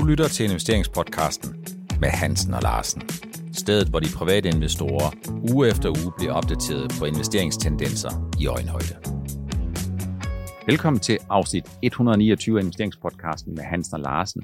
Du lytter til investeringspodcasten med Hansen og Larsen. Stedet, hvor de private investorer uge efter uge bliver opdateret på investeringstendenser i øjenhøjde. Velkommen til afsnit 129 af investeringspodcasten med Hansen og Larsen.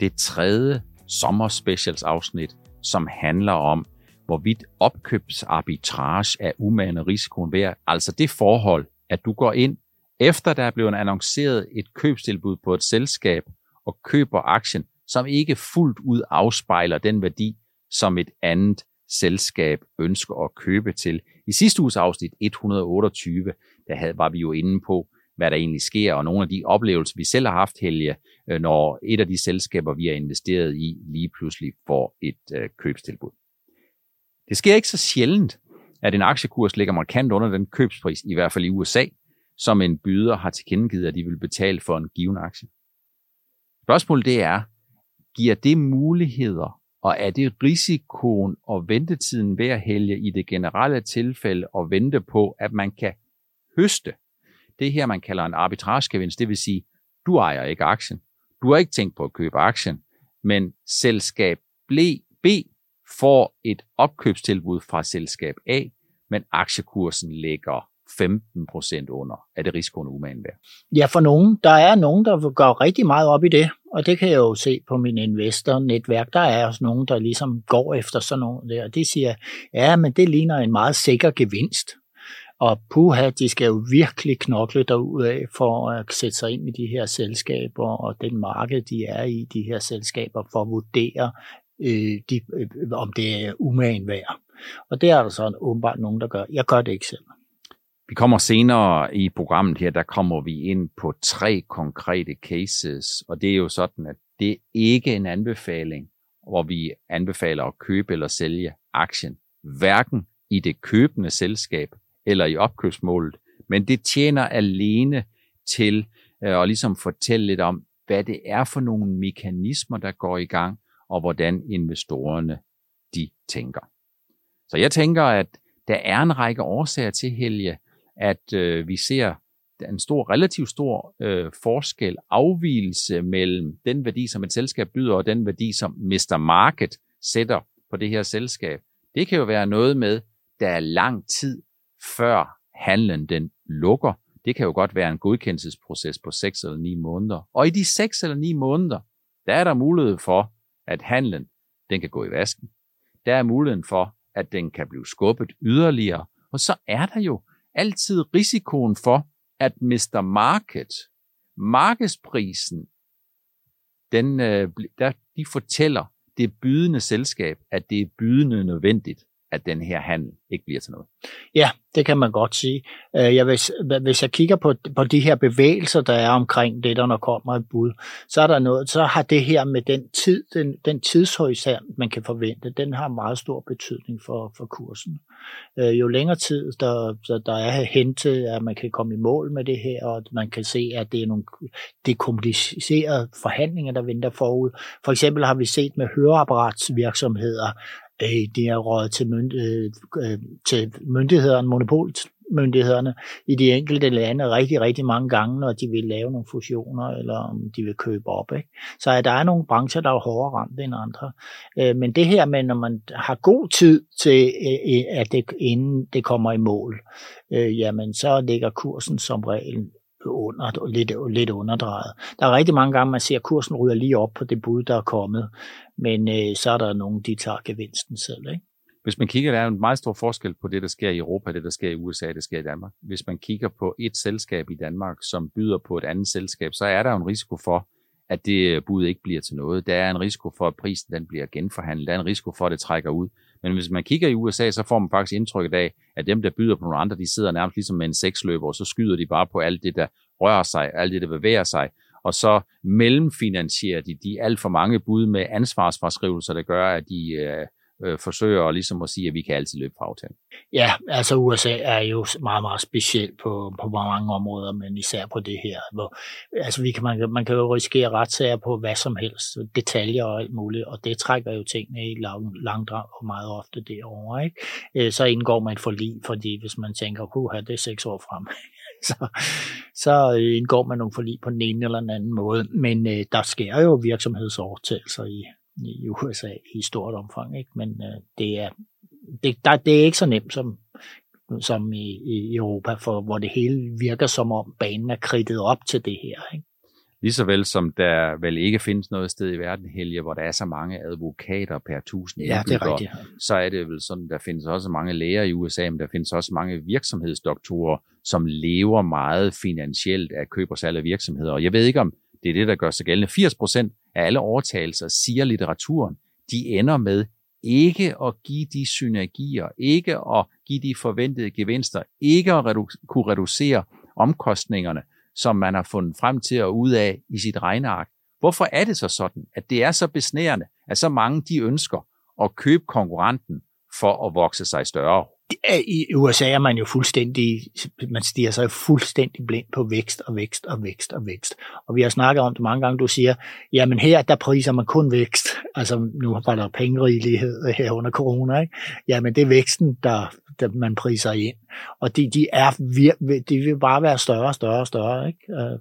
Det tredje sommerspecials afsnit, som handler om, hvorvidt opkøbsarbitrage er umane risikoen værd. Altså det forhold, at du går ind, efter der er blevet annonceret et købstilbud på et selskab, og køber aktien, som ikke fuldt ud afspejler den værdi, som et andet selskab ønsker at købe til. I sidste uges afsnit 128, der havde, var vi jo inde på, hvad der egentlig sker, og nogle af de oplevelser, vi selv har haft, Helge, øh, når et af de selskaber, vi har investeret i, lige pludselig får et øh, købstilbud. Det sker ikke så sjældent, at en aktiekurs ligger markant under den købspris, i hvert fald i USA, som en byder har tilkendegivet, at de vil betale for en given aktie. Spørgsmålet det er, giver det muligheder, og er det risikoen og ventetiden ved at hælge i det generelle tilfælde og vente på, at man kan høste det her, man kalder en arbitragegevinst, det vil sige, du ejer ikke aktien. Du har ikke tænkt på at købe aktien, men selskab B får et opkøbstilbud fra selskab A, men aktiekursen ligger 15 procent under. Er det risikoen umagen værd? Ja, for nogen. Der er nogen, der går rigtig meget op i det, og det kan jeg jo se på min investornetværk. Der er også nogen, der ligesom går efter sådan noget der, og de siger, ja, men det ligner en meget sikker gevinst. Og puha, de skal jo virkelig knokle af for at sætte sig ind i de her selskaber og den marked, de er i, de her selskaber, for at vurdere, øh, de, øh, om det er umagen værd. Og det er der så åbenbart nogen, der gør. Jeg gør det ikke selv. Vi kommer senere i programmet her, der kommer vi ind på tre konkrete cases, og det er jo sådan, at det er ikke en anbefaling, hvor vi anbefaler at købe eller sælge aktien, hverken i det købende selskab eller i opkøbsmålet, men det tjener alene til øh, at ligesom fortælle lidt om, hvad det er for nogle mekanismer, der går i gang, og hvordan investorerne de tænker. Så jeg tænker, at der er en række årsager til, Helge, at øh, vi ser en stor, relativt stor øh, forskel, afvielse mellem den værdi, som et selskab byder, og den værdi, som Mr. Market sætter på det her selskab. Det kan jo være noget med, der er lang tid før handlen den lukker. Det kan jo godt være en godkendelsesproces på 6 eller 9 måneder. Og i de 6 eller 9 måneder, der er der mulighed for, at handlen den kan gå i vasken. Der er muligheden for, at den kan blive skubbet yderligere. Og så er der jo altid risikoen for, at Mr. Market, markedsprisen, den, øh, der, de fortæller det bydende selskab, at det er bydende nødvendigt, at den her handel ikke bliver til noget. Ja, det kan man godt sige. Øh, jeg hvis, hvis jeg kigger på, på de her bevægelser, der er omkring det, der når kommer et bud, så er der noget, så har det her med den tid, den, den tidshorisont, man kan forvente, den har meget stor betydning for, for kursen. Øh, jo længere tid, der, der er hen til, at man kan komme i mål med det her, og man kan se, at det er nogle det er komplicerede forhandlinger, der venter forud. For eksempel har vi set med høreapparatsvirksomheder, øh, det er råd til, mynd, øh, øh, til myndighederne, monopolmyndighederne i de enkelte lande rigtig, rigtig mange gange, når de vil lave nogle fusioner, eller om de vil købe op. Ikke? Så der er nogle brancher, der er hårdere ramt end andre. Øh, men det her med, når man har god tid til, øh, øh at det, inden det kommer i mål, øh, jamen så ligger kursen som regel under, lidt, lidt underdrejet. Der er rigtig mange gange, man ser, at kursen ryger lige op på det bud, der er kommet, men øh, så er der nogen, de tager gevinsten selv. Ikke? Hvis man kigger, der er en meget stor forskel på det, der sker i Europa, det, der sker i USA, det der sker i Danmark. Hvis man kigger på et selskab i Danmark, som byder på et andet selskab, så er der jo en risiko for, at det øh, bud ikke bliver til noget. Der er en risiko for, at prisen den bliver genforhandlet. Der er en risiko for, at det trækker ud. Men hvis man kigger i USA, så får man faktisk indtryk af, at dem, der byder på nogle andre, de sidder nærmest ligesom med en seksløber, og så skyder de bare på alt det, der rører sig, alt det, der bevæger sig, og så mellemfinansierer de de alt for mange bud med ansvarsforskrivelser, der gør, at de øh, øh, forsøger ligesom at sige, at vi kan altid løbe fra aftalen. Ja, altså USA er jo meget, meget speciel på, på mange områder, men især på det her. Hvor, altså vi kan, man, man kan jo risikere retssager på hvad som helst, detaljer og alt muligt, og det trækker jo tingene i lang, langdrag og meget ofte derovre. Ikke? Øh, så indgår man for lige, fordi hvis man tænker, at det er seks år frem, så, så øh, indgår man nogle forlig på den ene eller den anden måde. Men øh, der sker jo virksomhedsovertagelser i, i USA i stort omfang, ikke? men øh, det, er, det, der, det er ikke så nemt som, som i, i Europa, for hvor det hele virker som om banen er kridtet op til det her. Ikke? Lige så vel som der vel ikke findes noget sted i verden, Helge, hvor der er så mange advokater per tusind ja, det er rigtigt. så er det vel sådan, der findes også mange læger i USA, men der findes også mange virksomhedsdoktorer, som lever meget finansielt af køb og salg af virksomheder. Og jeg ved ikke, om det er det, der gør sig gældende. 80 procent af alle overtagelser, siger litteraturen, de ender med ikke at give de synergier, ikke at give de forventede gevinster, ikke at redu- kunne reducere omkostningerne, som man har fundet frem til at ud af i sit regneark. Hvorfor er det så sådan, at det er så besnærende, at så mange de ønsker at købe konkurrenten for at vokse sig større? I USA er man jo fuldstændig, man stiger sig fuldstændig blind på vækst og vækst og vækst og vækst. Og vi har snakket om det mange gange, du siger, jamen her, der priser man kun vækst. Altså nu var der pengerigelighed her under corona, ikke? Jamen det er væksten, der, der man priser ind. Og de, de, er, de vil bare være større og større og større, ikke? Øh,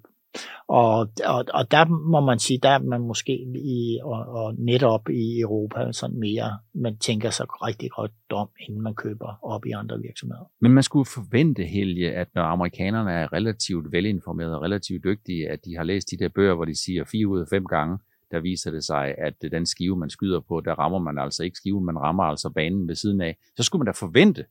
og, og, og der må man sige, der er man måske i, og, og netop i Europa sådan mere, man tænker sig rigtig godt om, inden man køber op i andre virksomheder. Men man skulle forvente, Helge, at når amerikanerne er relativt velinformerede og relativt dygtige, at de har læst de der bøger, hvor de siger fire ud af fem gange, der viser det sig, at den skive, man skyder på, der rammer man altså ikke skiven, man rammer altså banen ved siden af. Så skulle man da forvente,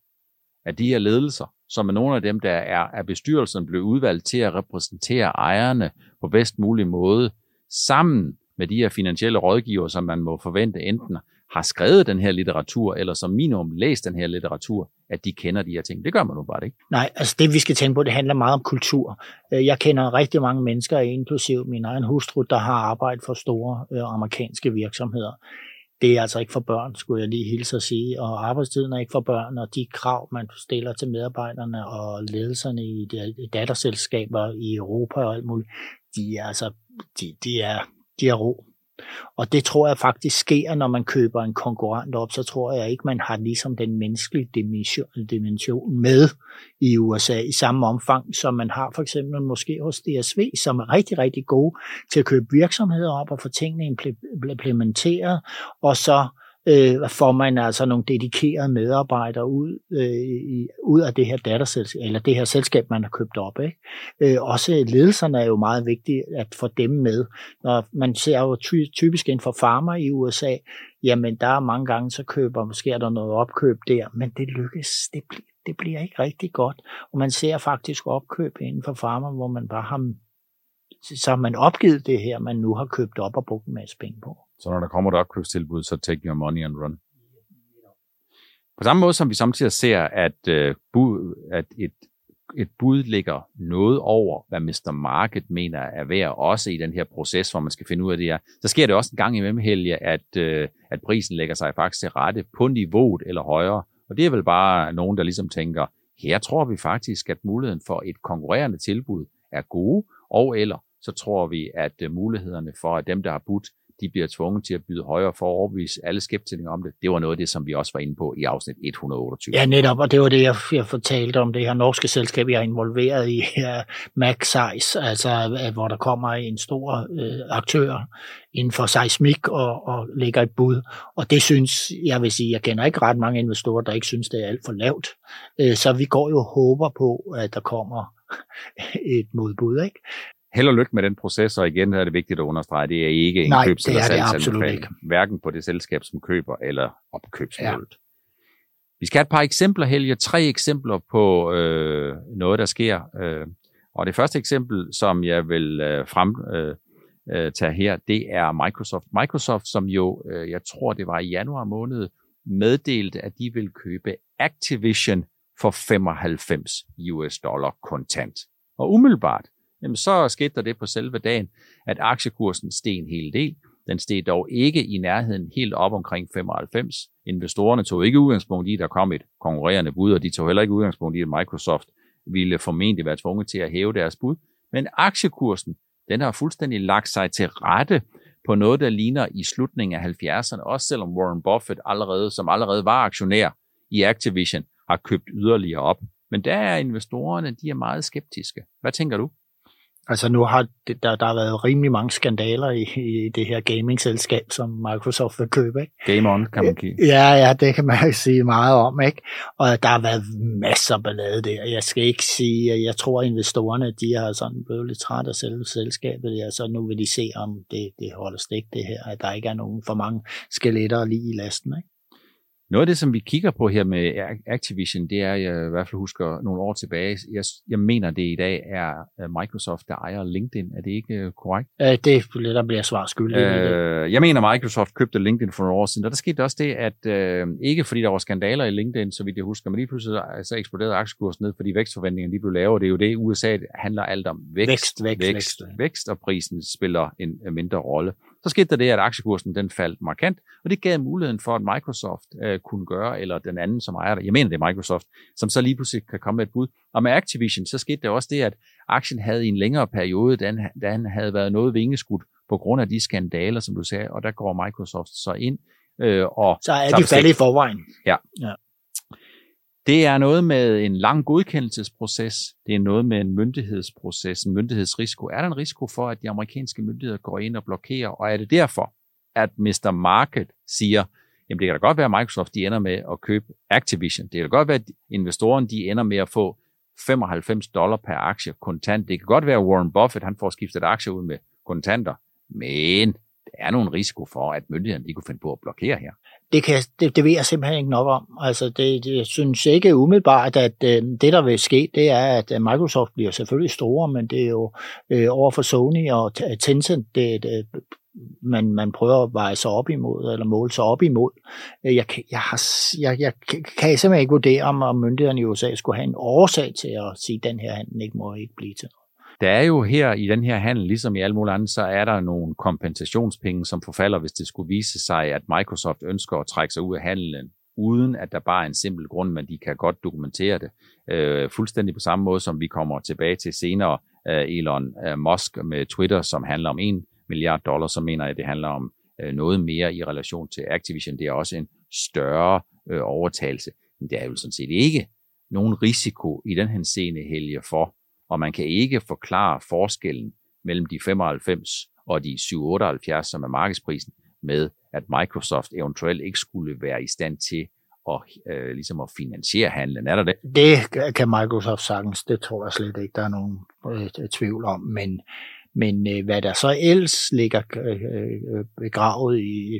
at de her ledelser, som er nogle af dem, der er af bestyrelsen blevet udvalgt til at repræsentere ejerne på bedst mulig måde, sammen med de her finansielle rådgiver, som man må forvente enten har skrevet den her litteratur, eller som minimum læst den her litteratur, at de kender de her ting. Det gør man nu bare ikke. Nej, altså det vi skal tænke på, det handler meget om kultur. Øh, jeg kender rigtig mange mennesker, inklusive min egen hustru, der har arbejdet for store øh, amerikanske virksomheder det er altså ikke for børn, skulle jeg lige hilse at sige, og arbejdstiden er ikke for børn, og de krav, man stiller til medarbejderne og ledelserne i datterselskaber i Europa og alt muligt, de er altså, de, de er, de er ro. Og det tror jeg faktisk sker, når man køber en konkurrent op, så tror jeg ikke, man har ligesom den menneskelige dimension, dimension med i USA i samme omfang, som man har for eksempel måske hos DSV, som er rigtig, rigtig gode til at købe virksomheder op og få tingene implementeret, og så øh, får man altså nogle dedikerede medarbejdere ud, øh, i, ud af det her datterselskab, eller det her selskab, man har købt op. Ikke? Øh, også ledelserne er jo meget vigtige at få dem med. Når man ser jo ty- typisk inden for farmer i USA, jamen der er mange gange, så køber, måske er der noget opkøb der, men det lykkes, det, bl- det bliver ikke rigtig godt. Og man ser faktisk opkøb inden for farmer, hvor man bare har så har man opgivet det her, man nu har købt op og brugt en masse penge på. Så når der kommer et opkøbstilbud, så take your money and run. På samme måde som vi samtidig ser, at, øh, bud, at et, et bud ligger noget over, hvad Mr. Market mener er værd, også i den her proces, hvor man skal finde ud af det her, så sker det også en gang imellem, Helge, at, øh, at prisen lægger sig faktisk til rette på niveauet eller højere. Og det er vel bare nogen, der ligesom tænker, her tror vi faktisk, at muligheden for et konkurrerende tilbud er gode, og eller så tror vi, at øh, mulighederne for, at dem, der har budt, de bliver tvunget til at byde højere for at overbevise alle skeptikere om det. Det var noget af det, som vi også var inde på i afsnit 128. Ja, netop, og det var det, jeg, jeg fortalte om det her norske selskab, jeg er involveret i, her, Magsize, altså øh, hvor der kommer en stor øh, aktør inden for seismik og, og lægger et bud. Og det synes, jeg vil sige, jeg kender ikke ret mange investorer, der ikke synes, det er alt for lavt. Øh, så vi går jo og håber på, at der kommer et modbud. Ikke? Held og lykke med den proces, og igen er det vigtigt at understrege, det er ikke en Nej, købs- eller salgsanbefaling, hverken på det selskab, som køber, eller opkøbsmålet. Ja. Vi skal have et par eksempler, Helge, tre eksempler på øh, noget, der sker. Øh, og det første eksempel, som jeg vil øh, frem øh, øh, her, det er Microsoft. Microsoft, som jo, øh, jeg tror det var i januar måned, meddelte, at de vil købe Activision for 95 US dollar kontant. Og umiddelbart, jamen så skete der det på selve dagen, at aktiekursen steg en hel del. Den steg dog ikke i nærheden helt op omkring 95. Investorerne tog ikke udgangspunkt i, at der kom et konkurrerende bud, og de tog heller ikke udgangspunkt i, at Microsoft ville formentlig være tvunget til at hæve deres bud. Men aktiekursen, den har fuldstændig lagt sig til rette på noget, der ligner i slutningen af 70'erne, også selvom Warren Buffett allerede, som allerede var aktionær i Activision, har købt yderligere op. Men der er investorerne, de er meget skeptiske. Hvad tænker du? Altså nu har det, der, der har været rimelig mange skandaler i, i det her gaming-selskab, som Microsoft vil købe. Ikke? Game on, kan man kigge. Ja, ja, det kan man sige meget om. ikke. Og der har været masser af ballade der. Jeg skal ikke sige, at jeg tror, at investorerne de har sådan blevet lidt træt af selve selskabet. Ja, så nu vil de se, om det, det holder stik det her, at der ikke er nogen for mange skeletter lige i lasten. Ikke? Noget af det, som vi kigger på her med Activision, det er, jeg i hvert fald husker nogle år tilbage, jeg, jeg mener, det i dag er Microsoft, der ejer LinkedIn. Er det ikke øh, korrekt? Øh, det er der bliver svar skyldig. Øh, jeg mener, Microsoft købte LinkedIn for nogle år siden, og der skete også det, at øh, ikke fordi der var skandaler i LinkedIn, så vidt jeg husker, men lige pludselig så eksploderede aktiekursen ned, fordi vækstforventningerne de blev lavere. Det er jo det, USA handler alt om. Vækst, vækst, vækst, vækst, vækst, vækst og prisen spiller en mindre rolle. Så skete der det, at aktiekursen den faldt markant, og det gav muligheden for, at Microsoft øh, kunne gøre, eller den anden, som ejer det, jeg mener det er Microsoft, som så lige pludselig kan komme med et bud. Og med Activision, så skete der også det, at aktien havde i en længere periode, den, den havde været noget vingeskudt på grund af de skandaler, som du sagde, og der går Microsoft så ind. Øh, og så er de faldet i forvejen. Ja. ja. Det er noget med en lang godkendelsesproces. Det er noget med en myndighedsproces, en myndighedsrisiko. Er der en risiko for, at de amerikanske myndigheder går ind og blokerer? Og er det derfor, at Mr. Market siger, jamen det kan da godt være, at Microsoft de ender med at købe Activision. Det kan da godt være, at investorerne de ender med at få 95 dollar per aktie kontant. Det kan godt være, at Warren Buffett han får skiftet aktier ud med kontanter. Men der er nogen risiko for, at myndighederne de kunne finde på at blokere her det, kan, det, det ved jeg simpelthen ikke nok om. Altså, det, det, jeg synes ikke umiddelbart, at øh, det, der vil ske, det er, at øh, Microsoft bliver selvfølgelig store, men det er jo øh, over for Sony og øh, Tencent, det, det, øh, man, man prøver at veje sig op imod, eller måle sig op imod. Jeg, jeg, har, jeg, jeg kan simpelthen ikke vurdere, om, om myndighederne i USA skulle have en årsag til at sige, at den her handel ikke må ikke blive til noget. Der er jo her i den her handel, ligesom i alle mulige andre, så er der nogle kompensationspenge, som forfalder, hvis det skulle vise sig, at Microsoft ønsker at trække sig ud af handelen, uden at der bare er en simpel grund, men de kan godt dokumentere det. Øh, fuldstændig på samme måde, som vi kommer tilbage til senere, øh, Elon øh, Musk med Twitter, som handler om 1 milliard dollars, så mener jeg, det handler om øh, noget mere i relation til Activision. Det er også en større øh, overtagelse. Men det er jo sådan set ikke nogen risiko i den henseende helge for, og man kan ikke forklare forskellen mellem de 95 og de 778, som er markedsprisen, med at Microsoft eventuelt ikke skulle være i stand til at, øh, ligesom at finansiere handlen. Er der det? Det kan Microsoft sagtens. Det tror jeg slet ikke, der er nogen øh, tvivl om. Men, men øh, hvad der så ellers ligger øh, øh begravet i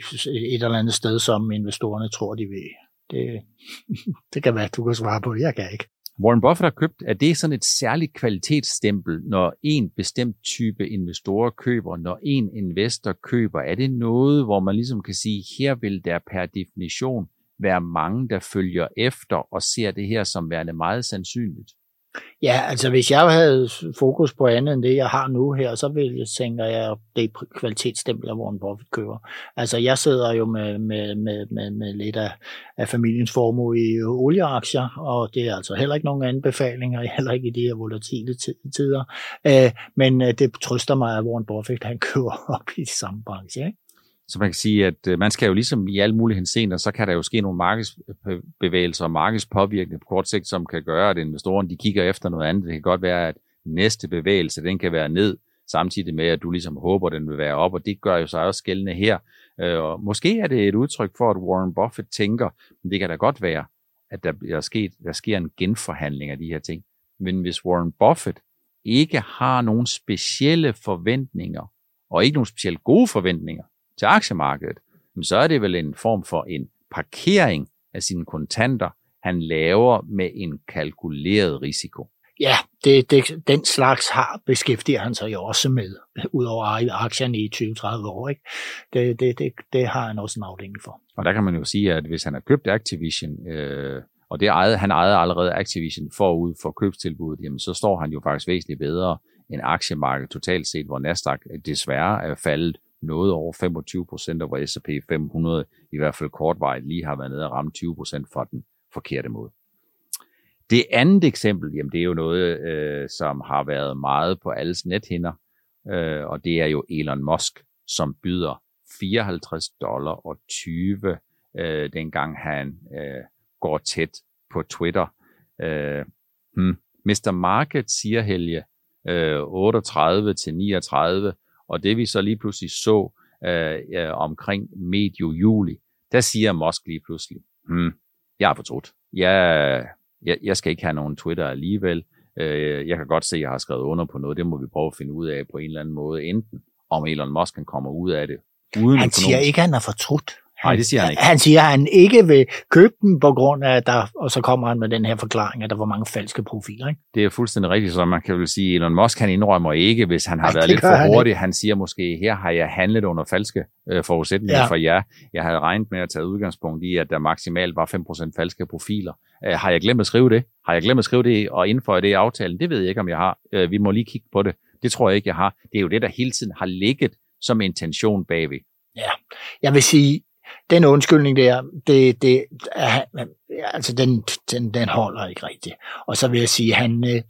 et eller andet sted, som investorerne tror, de vil, det, det kan være, du kan svare på. Jeg kan ikke. Warren Buffett har købt, er det sådan et særligt kvalitetsstempel, når en bestemt type investorer køber, når en investor køber? Er det noget, hvor man ligesom kan sige, her vil der per definition være mange, der følger efter og ser det her som værende meget sandsynligt? Ja, altså hvis jeg havde fokus på andet end det, jeg har nu her, så ville jeg tænke, at jeg, det er kvalitetsstempel af Warren Buffett køber. Altså jeg sidder jo med, med, med, med, med lidt af, af familiens formue i øh, olieaktier, og det er altså heller ikke nogen anbefalinger, heller ikke i de her volatile tider. Øh, men øh, det trøster mig, at Warren Buffett han køber op i de samme branche. Ikke? Så man kan sige, at øh, man skal jo ligesom i alle mulige henseender, så kan der jo ske nogle markedsbevægelser og markedspåvirkning på kort sigt, som kan gøre, at investorerne de kigger efter noget andet. Det kan godt være, at næste bevægelse, den kan være ned, samtidig med, at du ligesom håber, den vil være op, og det gør jo sig også gældende her. Øh, og måske er det et udtryk for, at Warren Buffett tænker, men det kan da godt være, at der, er sket, der sker en genforhandling af de her ting. Men hvis Warren Buffett ikke har nogen specielle forventninger, og ikke nogen specielt gode forventninger til aktiemarkedet, så er det vel en form for en parkering af sine kontanter, han laver med en kalkuleret risiko. Ja, det, det, den slags har beskæftiger han sig jo også med, udover aktierne i 20-30 år. Ikke? Det, det, det, det har han også en afdeling for. Og der kan man jo sige, at hvis han har købt Activision, øh, og det ejede, han ejede allerede Activision forud for købstilbuddet, jamen så står han jo faktisk væsentligt bedre end aktiemarkedet totalt set, hvor Nasdaq desværre er faldet noget over 25 procent, og hvor S&P 500 i hvert fald kortvarigt lige har været nede og ramme 20 procent fra den forkerte måde. Det andet eksempel, jamen det er jo noget, øh, som har været meget på alles nethinder, øh, og det er jo Elon Musk, som byder 54 dollar og 20, øh, dengang han øh, går tæt på Twitter. Øh, Hmm. Mr. Market siger Helge øh, 38 til 39, og det vi så lige pludselig så øh, omkring medio juli, der siger Musk lige pludselig, hmm, jeg er fortrudt. Jeg, jeg, jeg skal ikke have nogen Twitter alligevel. Øh, jeg kan godt se, at jeg har skrevet under på noget. Det må vi prøve at finde ud af på en eller anden måde. Enten om Elon Musk kan komme ud af det. Uden han siger ikke, at han er fortrudt. Nej, det siger han ikke. Han siger, at han ikke vil købe dem på grund af, der, og så kommer han med den her forklaring, at der var mange falske profiler. Ikke? Det er fuldstændig rigtigt, så man kan vel sige, Elon Musk han indrømmer ikke, hvis han har Ej, været lidt for hurtig. Han, han siger måske, her har jeg handlet under falske øh, forudsætninger ja. for jer. Jeg havde regnet med at tage udgangspunkt i, at der maksimalt var 5% falske profiler. Øh, har jeg glemt at skrive det? Har jeg glemt at skrive det og indføje det i aftalen? Det ved jeg ikke, om jeg har. Øh, vi må lige kigge på det. Det tror jeg ikke, jeg har. Det er jo det, der hele tiden har ligget som intention bagved. Ja, jeg vil sige, den undskyldning der, det, det, er, altså den, den, den holder ikke rigtigt. Og så vil jeg sige, han, øh,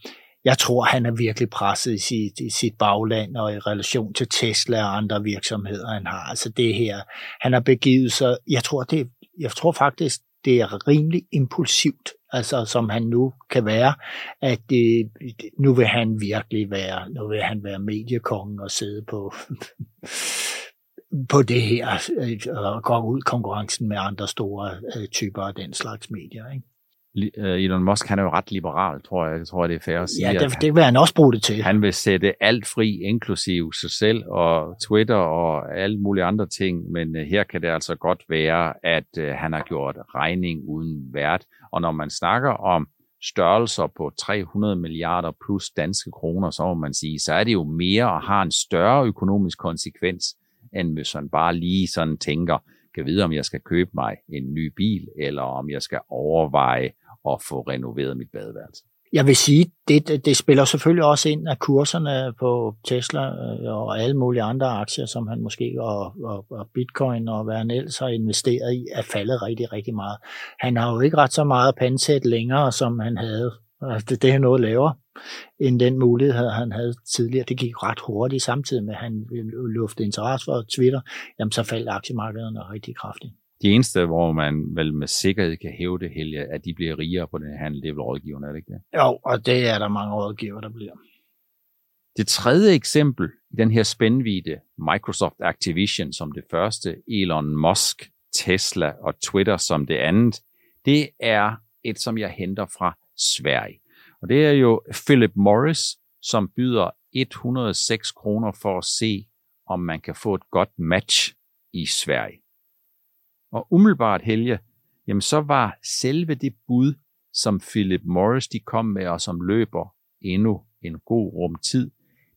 jeg tror, han er virkelig presset i sit, i sit bagland og i relation til Tesla og andre virksomheder, han har. Altså det her, han har begivet sig, jeg tror, det, jeg tror faktisk, det er rimelig impulsivt, altså som han nu kan være, at det, nu vil han virkelig være, nu vil han være mediekongen og sidde på på det her øh, og gå ud konkurrencen med andre store øh, typer af den slags medier. Ikke? Øh, Elon Musk, han er jo ret liberal, tror jeg. Jeg tror, det er fair at sige. Ja, det, det vil han også bruge det til. Han vil sætte alt fri, inklusiv sig selv og Twitter og alle mulige andre ting, men her kan det altså godt være, at han har gjort regning uden vært. Og når man snakker om størrelser på 300 milliarder plus danske kroner, så må man sige, så er det jo mere og har en større økonomisk konsekvens, end hvis man bare lige sådan tænker, kan vide, om jeg skal købe mig en ny bil, eller om jeg skal overveje at få renoveret mit badeværelse. Jeg vil sige, det, det, det spiller selvfølgelig også ind, at kurserne på Tesla øh, og alle mulige andre aktier, som han måske og, og, og bitcoin og hvad han ellers har investeret i, er faldet rigtig, rigtig meget. Han har jo ikke ret så meget pansæt længere, som han havde. Altså, det, det er noget lavere end den mulighed, han havde tidligere. Det gik ret hurtigt, samtidig med, at han luftede interesse for Twitter, jamen så faldt aktiemarkederne rigtig kraftigt. De eneste, hvor man vel med sikkerhed kan hæve det, Helge, at de bliver rigere på den handel, det er vel rådgiverne, er det ikke det? Jo, og det er der mange rådgiver, der bliver. Det tredje eksempel i den her spændvide Microsoft Activision som det første, Elon Musk, Tesla og Twitter som det andet, det er et, som jeg henter fra Sverige. Og det er jo Philip Morris, som byder 106 kroner for at se, om man kan få et godt match i Sverige. Og umiddelbart, Helge, jamen så var selve det bud, som Philip Morris de kom med, og som løber endnu en god rum tid,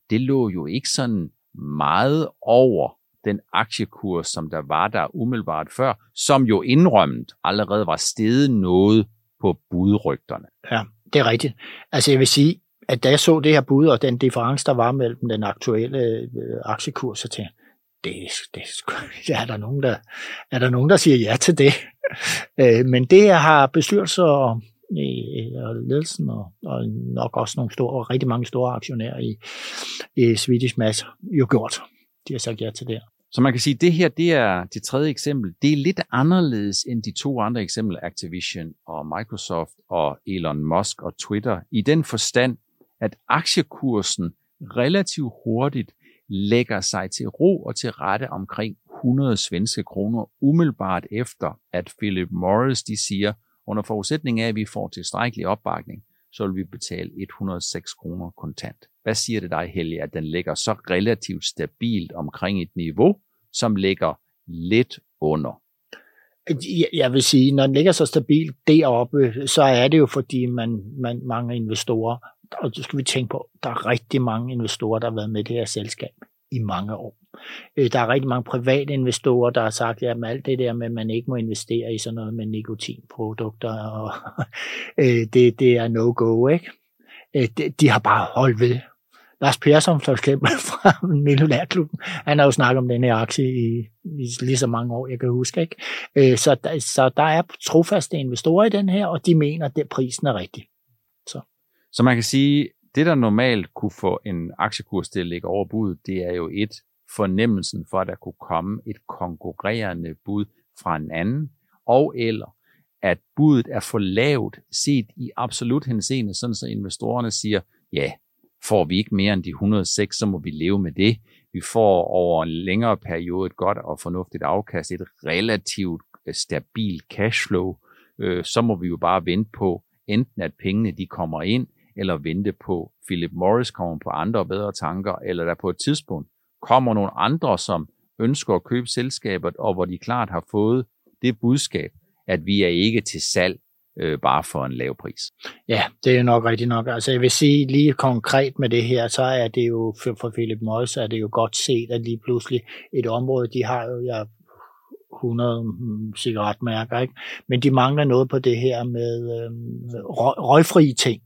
det lå jo ikke sådan meget over den aktiekurs, som der var der umiddelbart før, som jo indrømmet allerede var steget noget på budrygterne. Ja, det er rigtigt. Altså jeg vil sige, at da jeg så det her bud, og den difference, der var mellem den aktuelle øh, aktiekurs, så tænkte det, det, er, der nogen, der, er der nogen, der siger ja til det. Øh, men det har bestyrelser og, øh, og ledelsen og, og nok også nogle store, og rigtig mange store aktionærer i, i Swedish Mass jo gjort. De har sagt ja til det. Så man kan sige, at det her det er det tredje eksempel. Det er lidt anderledes end de to andre eksempler, Activision og Microsoft og Elon Musk og Twitter, i den forstand, at aktiekursen relativt hurtigt lægger sig til ro og til rette omkring 100 svenske kroner, umiddelbart efter, at Philip Morris de siger, under forudsætning af, at vi får tilstrækkelig opbakning, så vil vi betale 106 kroner kontant. Hvad siger det dig, Helge, at den ligger så relativt stabilt omkring et niveau, som ligger lidt under? Jeg vil sige, når den ligger så stabilt deroppe, så er det jo fordi man, man mange investorer, og så skal vi tænke på, der er rigtig mange investorer, der har været med i det her selskab i mange år. Øh, der er rigtig mange private investorer, der har sagt, at alt det der med, at man ikke må investere i sådan noget med nikotinprodukter, og øh, det, det er no-go, ikke? Øh, de har bare holdt ved. Lars Persson, for eksempel, fra Millionærklubben, han har jo snakket om den her aktie i, i lige så mange år, jeg kan huske. Ikke? Øh, så, der, så der er trofaste investorer i den her, og de mener, at prisen er rigtig. Så. så man kan sige, det der normalt kunne få en aktiekurs til at ligge over bud, det er jo et fornemmelsen for, at der kunne komme et konkurrerende bud fra en anden, og eller at budet er for lavt set i absolut henseende, sådan så investorerne siger, ja, får vi ikke mere end de 106, så må vi leve med det. Vi får over en længere periode et godt og fornuftigt afkast, et relativt øh, stabilt cashflow, øh, så må vi jo bare vente på, enten at pengene de kommer ind, eller vente på, Philip Morris kommer på andre og bedre tanker, eller der på et tidspunkt kommer nogle andre, som ønsker at købe selskabet, og hvor de klart har fået det budskab, at vi er ikke til salg øh, bare for en lav pris. Ja, det er nok rigtigt nok. Altså jeg vil sige lige konkret med det her, så er det jo for, for Philip Morris, er det jo godt set, at lige pludselig et område, de har jo, jeg 100 mm, cigaretmærker, ikke? men de mangler noget på det her med øh, røg, røgfri ting.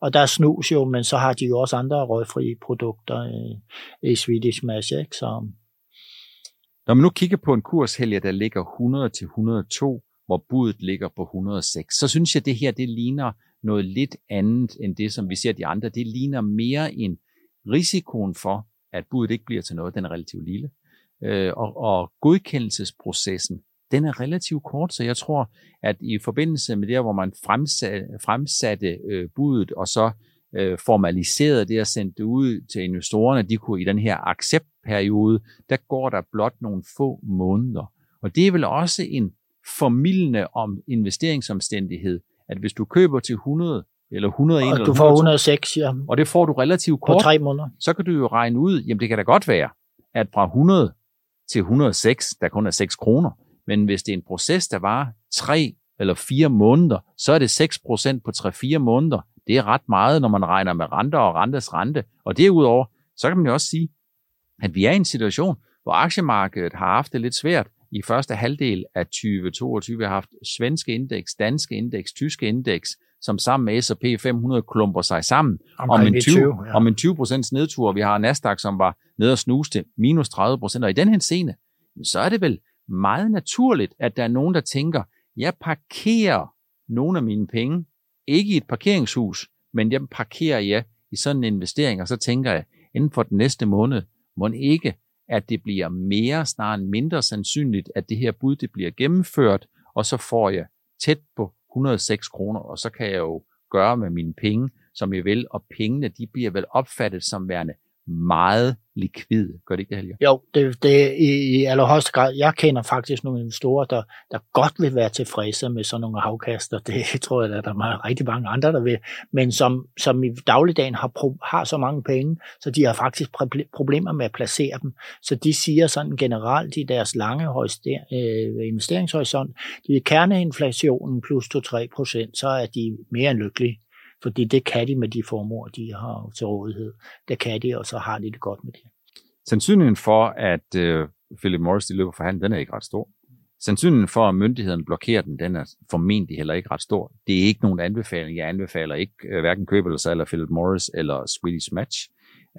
Og der er snus jo, men så har de jo også andre røgfri produkter øh, i Swedish Match, ikke? Så... Når man nu kigger på en kurs, Helge, der ligger 100 til 102, hvor budet ligger på 106, så synes jeg, at det her det ligner noget lidt andet end det, som vi ser de andre. Det ligner mere en risikoen for, at budet ikke bliver til noget, den er relativt lille. Øh, og, og godkendelsesprocessen, den er relativt kort, så jeg tror, at i forbindelse med det, hvor man fremsatte, fremsatte øh, budet, og så øh, formaliserede det og sendte det ud til investorerne, de kunne i den her acceptperiode, der går der blot nogle få måneder. Og det er vel også en formidlende om investeringsomstændighed, at hvis du køber til 100 eller 101 og du får 106, ja. Og det får du relativt kort. På tre måneder. Så kan du jo regne ud, jamen det kan da godt være, at fra 100 til 106, der kun er 6 kroner, men hvis det er en proces, der var 3 eller 4 måneder, så er det 6 procent på 3-4 måneder. Det er ret meget, når man regner med renter og rentes rente. Og derudover, så kan man jo også sige, at vi er i en situation, hvor aktiemarkedet har haft det lidt svært i første halvdel af 2022. Vi har haft svenske indeks, danske indeks, tyske indeks, som sammen med S&P 500 klumper sig sammen om en 20, 20 ja. om en 20 nedtur. Vi har Nasdaq, som var nede og snuse til minus 30 procent. Og i den her scene, så er det vel meget naturligt, at der er nogen, der tænker, jeg parkerer nogle af mine penge, ikke i et parkeringshus, men jeg parkerer jeg i sådan en investering, og så tænker jeg, inden for den næste måned, må ikke, at det bliver mere snarere end mindre sandsynligt, at det her bud det bliver gennemført, og så får jeg tæt på 106 kroner, og så kan jeg jo gøre med mine penge, som jeg vil, og pengene de bliver vel opfattet som værende meget likvid. Gør det ikke det, Helge? Jo, det, det i, i allerhøjeste grad. Jeg kender faktisk nogle investorer, der, der godt vil være tilfredse med sådan nogle havkaster. Det tror jeg, at der er rigtig mange andre, der vil. Men som, som i dagligdagen har, pro, har så mange penge, så de har faktisk problemer med at placere dem. Så de siger sådan generelt i deres lange højster, øh, investeringshorisont, de er kerneinflationen plus 2-3 procent, så er de mere end lykkelige. Fordi det kan de med de formål, de har til rådighed. Det kan de, og så har de det godt med det. Sandsynligheden for, at øh, Philip Morris de løber for handel, den er ikke ret stor. Sandsynligheden for, at myndigheden blokerer den, den er formentlig heller ikke ret stor. Det er ikke nogen anbefaling. Jeg anbefaler ikke øh, hverken køb eller salg af Philip Morris eller Swedish Match.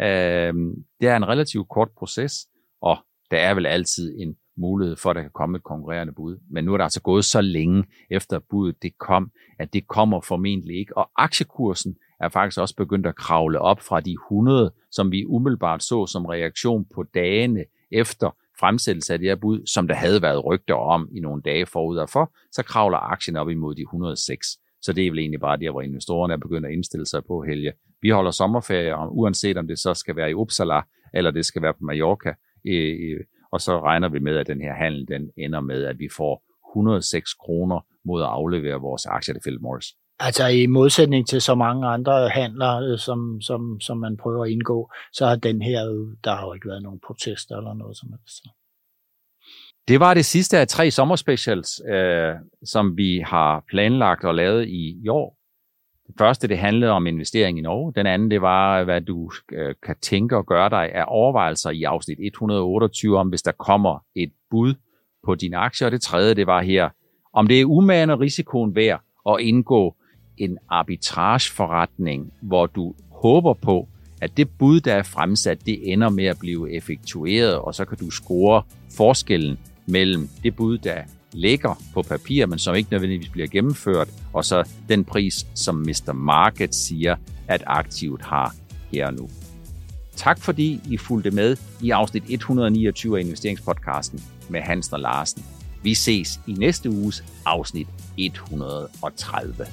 Øh, det er en relativt kort proces, og der er vel altid en mulighed for, at der kan komme et konkurrerende bud. Men nu er der altså gået så længe efter budet det kom, at det kommer formentlig ikke. Og aktiekursen er faktisk også begyndt at kravle op fra de 100, som vi umiddelbart så som reaktion på dagene efter fremsættelse af det her bud, som der havde været rygter om i nogle dage forud derfor, så kravler aktien op imod de 106. Så det er vel egentlig bare der, hvor investorerne er begyndt at indstille sig på, Helge. Vi holder sommerferie, og uanset om det så skal være i Uppsala, eller det skal være på Mallorca, øh, øh, og så regner vi med, at den her handel den ender med, at vi får 106 kroner mod at aflevere vores aktier til Philip Morris. Altså i modsætning til så mange andre handler, øh, som, som, som man prøver at indgå, så har den her, der har jo ikke været nogen protester eller noget som helst. Det var det sidste af tre sommerspecials, øh, som vi har planlagt og lavet i år. Det første, det handlede om investering i Norge. Den anden, det var, hvad du øh, kan tænke og gøre dig af overvejelser i afsnit 128 om, hvis der kommer et bud på dine aktier. Og det tredje, det var her, om det er umane risikoen værd at indgå en arbitrageforretning, hvor du håber på, at det bud, der er fremsat, det ender med at blive effektueret, og så kan du score forskellen mellem det bud, der ligger på papir, men som ikke nødvendigvis bliver gennemført, og så den pris, som Mr. Market siger, at aktivet har her og nu. Tak fordi I fulgte med i afsnit 129 af investeringspodcasten med Hansen og Larsen. Vi ses i næste uges afsnit 130.